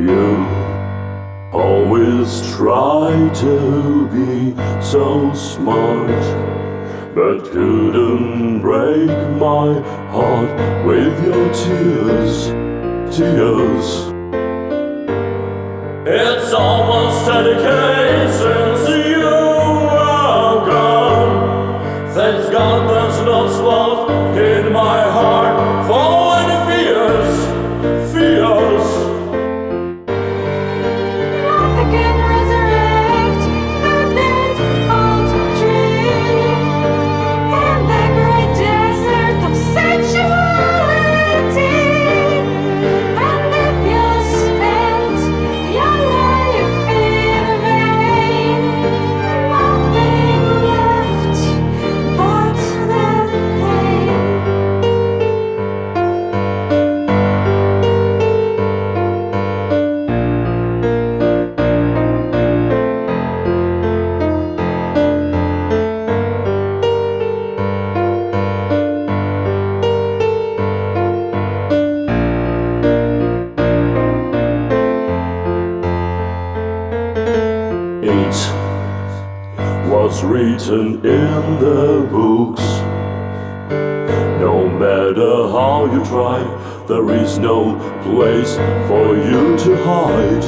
You always try to be so smart, but couldn't break my heart with your tears, tears. It's almost an was written in the books. No matter how you try, there is no place for you to hide,